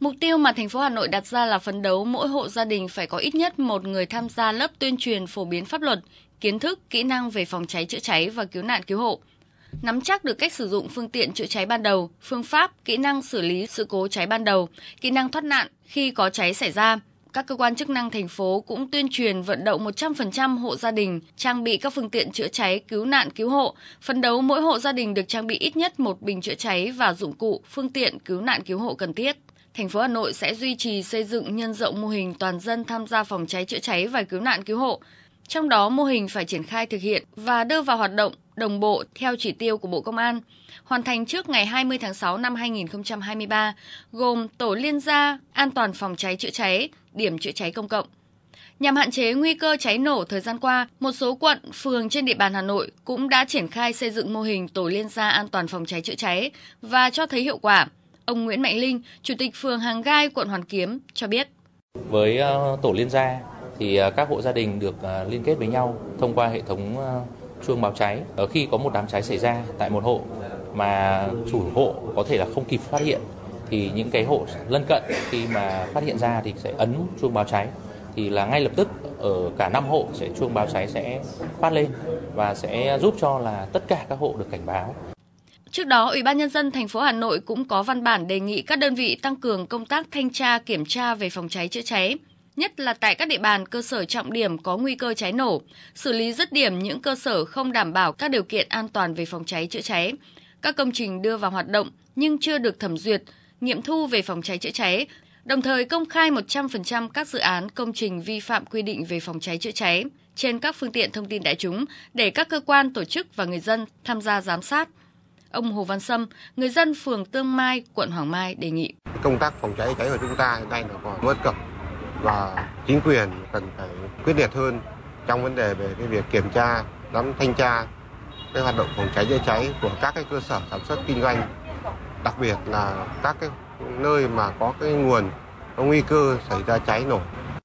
Mục tiêu mà thành phố Hà Nội đặt ra là phấn đấu mỗi hộ gia đình phải có ít nhất một người tham gia lớp tuyên truyền phổ biến pháp luật, kiến thức, kỹ năng về phòng cháy chữa cháy và cứu nạn cứu hộ. Nắm chắc được cách sử dụng phương tiện chữa cháy ban đầu, phương pháp, kỹ năng xử lý sự cố cháy ban đầu, kỹ năng thoát nạn khi có cháy xảy ra. Các cơ quan chức năng thành phố cũng tuyên truyền vận động 100% hộ gia đình trang bị các phương tiện chữa cháy, cứu nạn, cứu hộ, phấn đấu mỗi hộ gia đình được trang bị ít nhất một bình chữa cháy và dụng cụ, phương tiện cứu nạn cứu hộ cần thiết thành phố Hà Nội sẽ duy trì xây dựng nhân rộng mô hình toàn dân tham gia phòng cháy chữa cháy và cứu nạn cứu hộ. Trong đó mô hình phải triển khai thực hiện và đưa vào hoạt động đồng bộ theo chỉ tiêu của Bộ Công an, hoàn thành trước ngày 20 tháng 6 năm 2023, gồm tổ liên gia an toàn phòng cháy chữa cháy, điểm chữa cháy công cộng. Nhằm hạn chế nguy cơ cháy nổ thời gian qua, một số quận, phường trên địa bàn Hà Nội cũng đã triển khai xây dựng mô hình tổ liên gia an toàn phòng cháy chữa cháy và cho thấy hiệu quả. Ông Nguyễn Mạnh Linh, Chủ tịch phường Hàng Gai, quận Hoàn Kiếm cho biết. Với ờ, tổ liên gia thì ờ, các hộ gia đình được ờ, liên kết với nhau thông qua hệ thống chuông báo cháy. Ở khi có một đám cháy xảy ra tại một hộ mà chủ hộ có thể là không kịp phát hiện thì những cái hộ lân cận khi mà phát hiện ra thì sẽ ấn chuông báo cháy thì là ngay lập tức ở cả năm hộ sẽ chuông báo cháy sẽ phát lên và sẽ giúp cho là tất cả các hộ được cảnh báo. Trước đó, Ủy ban nhân dân thành phố Hà Nội cũng có văn bản đề nghị các đơn vị tăng cường công tác thanh tra kiểm tra về phòng cháy chữa cháy, nhất là tại các địa bàn cơ sở trọng điểm có nguy cơ cháy nổ, xử lý dứt điểm những cơ sở không đảm bảo các điều kiện an toàn về phòng cháy chữa cháy. Các công trình đưa vào hoạt động nhưng chưa được thẩm duyệt, nghiệm thu về phòng cháy chữa cháy, đồng thời công khai 100% các dự án công trình vi phạm quy định về phòng cháy chữa cháy trên các phương tiện thông tin đại chúng để các cơ quan, tổ chức và người dân tham gia giám sát. Ông Hồ Văn Sâm, người dân phường Tương Mai, quận Hoàng Mai đề nghị. Công tác phòng cháy cháy của chúng ta hiện nay là còn bất cập và chính quyền cần phải quyết liệt hơn trong vấn đề về cái việc kiểm tra, giám thanh tra cái hoạt động phòng cháy chữa cháy của các cái cơ sở sản xuất kinh doanh, đặc biệt là các cái nơi mà có cái nguồn có nguy cơ xảy ra cháy nổ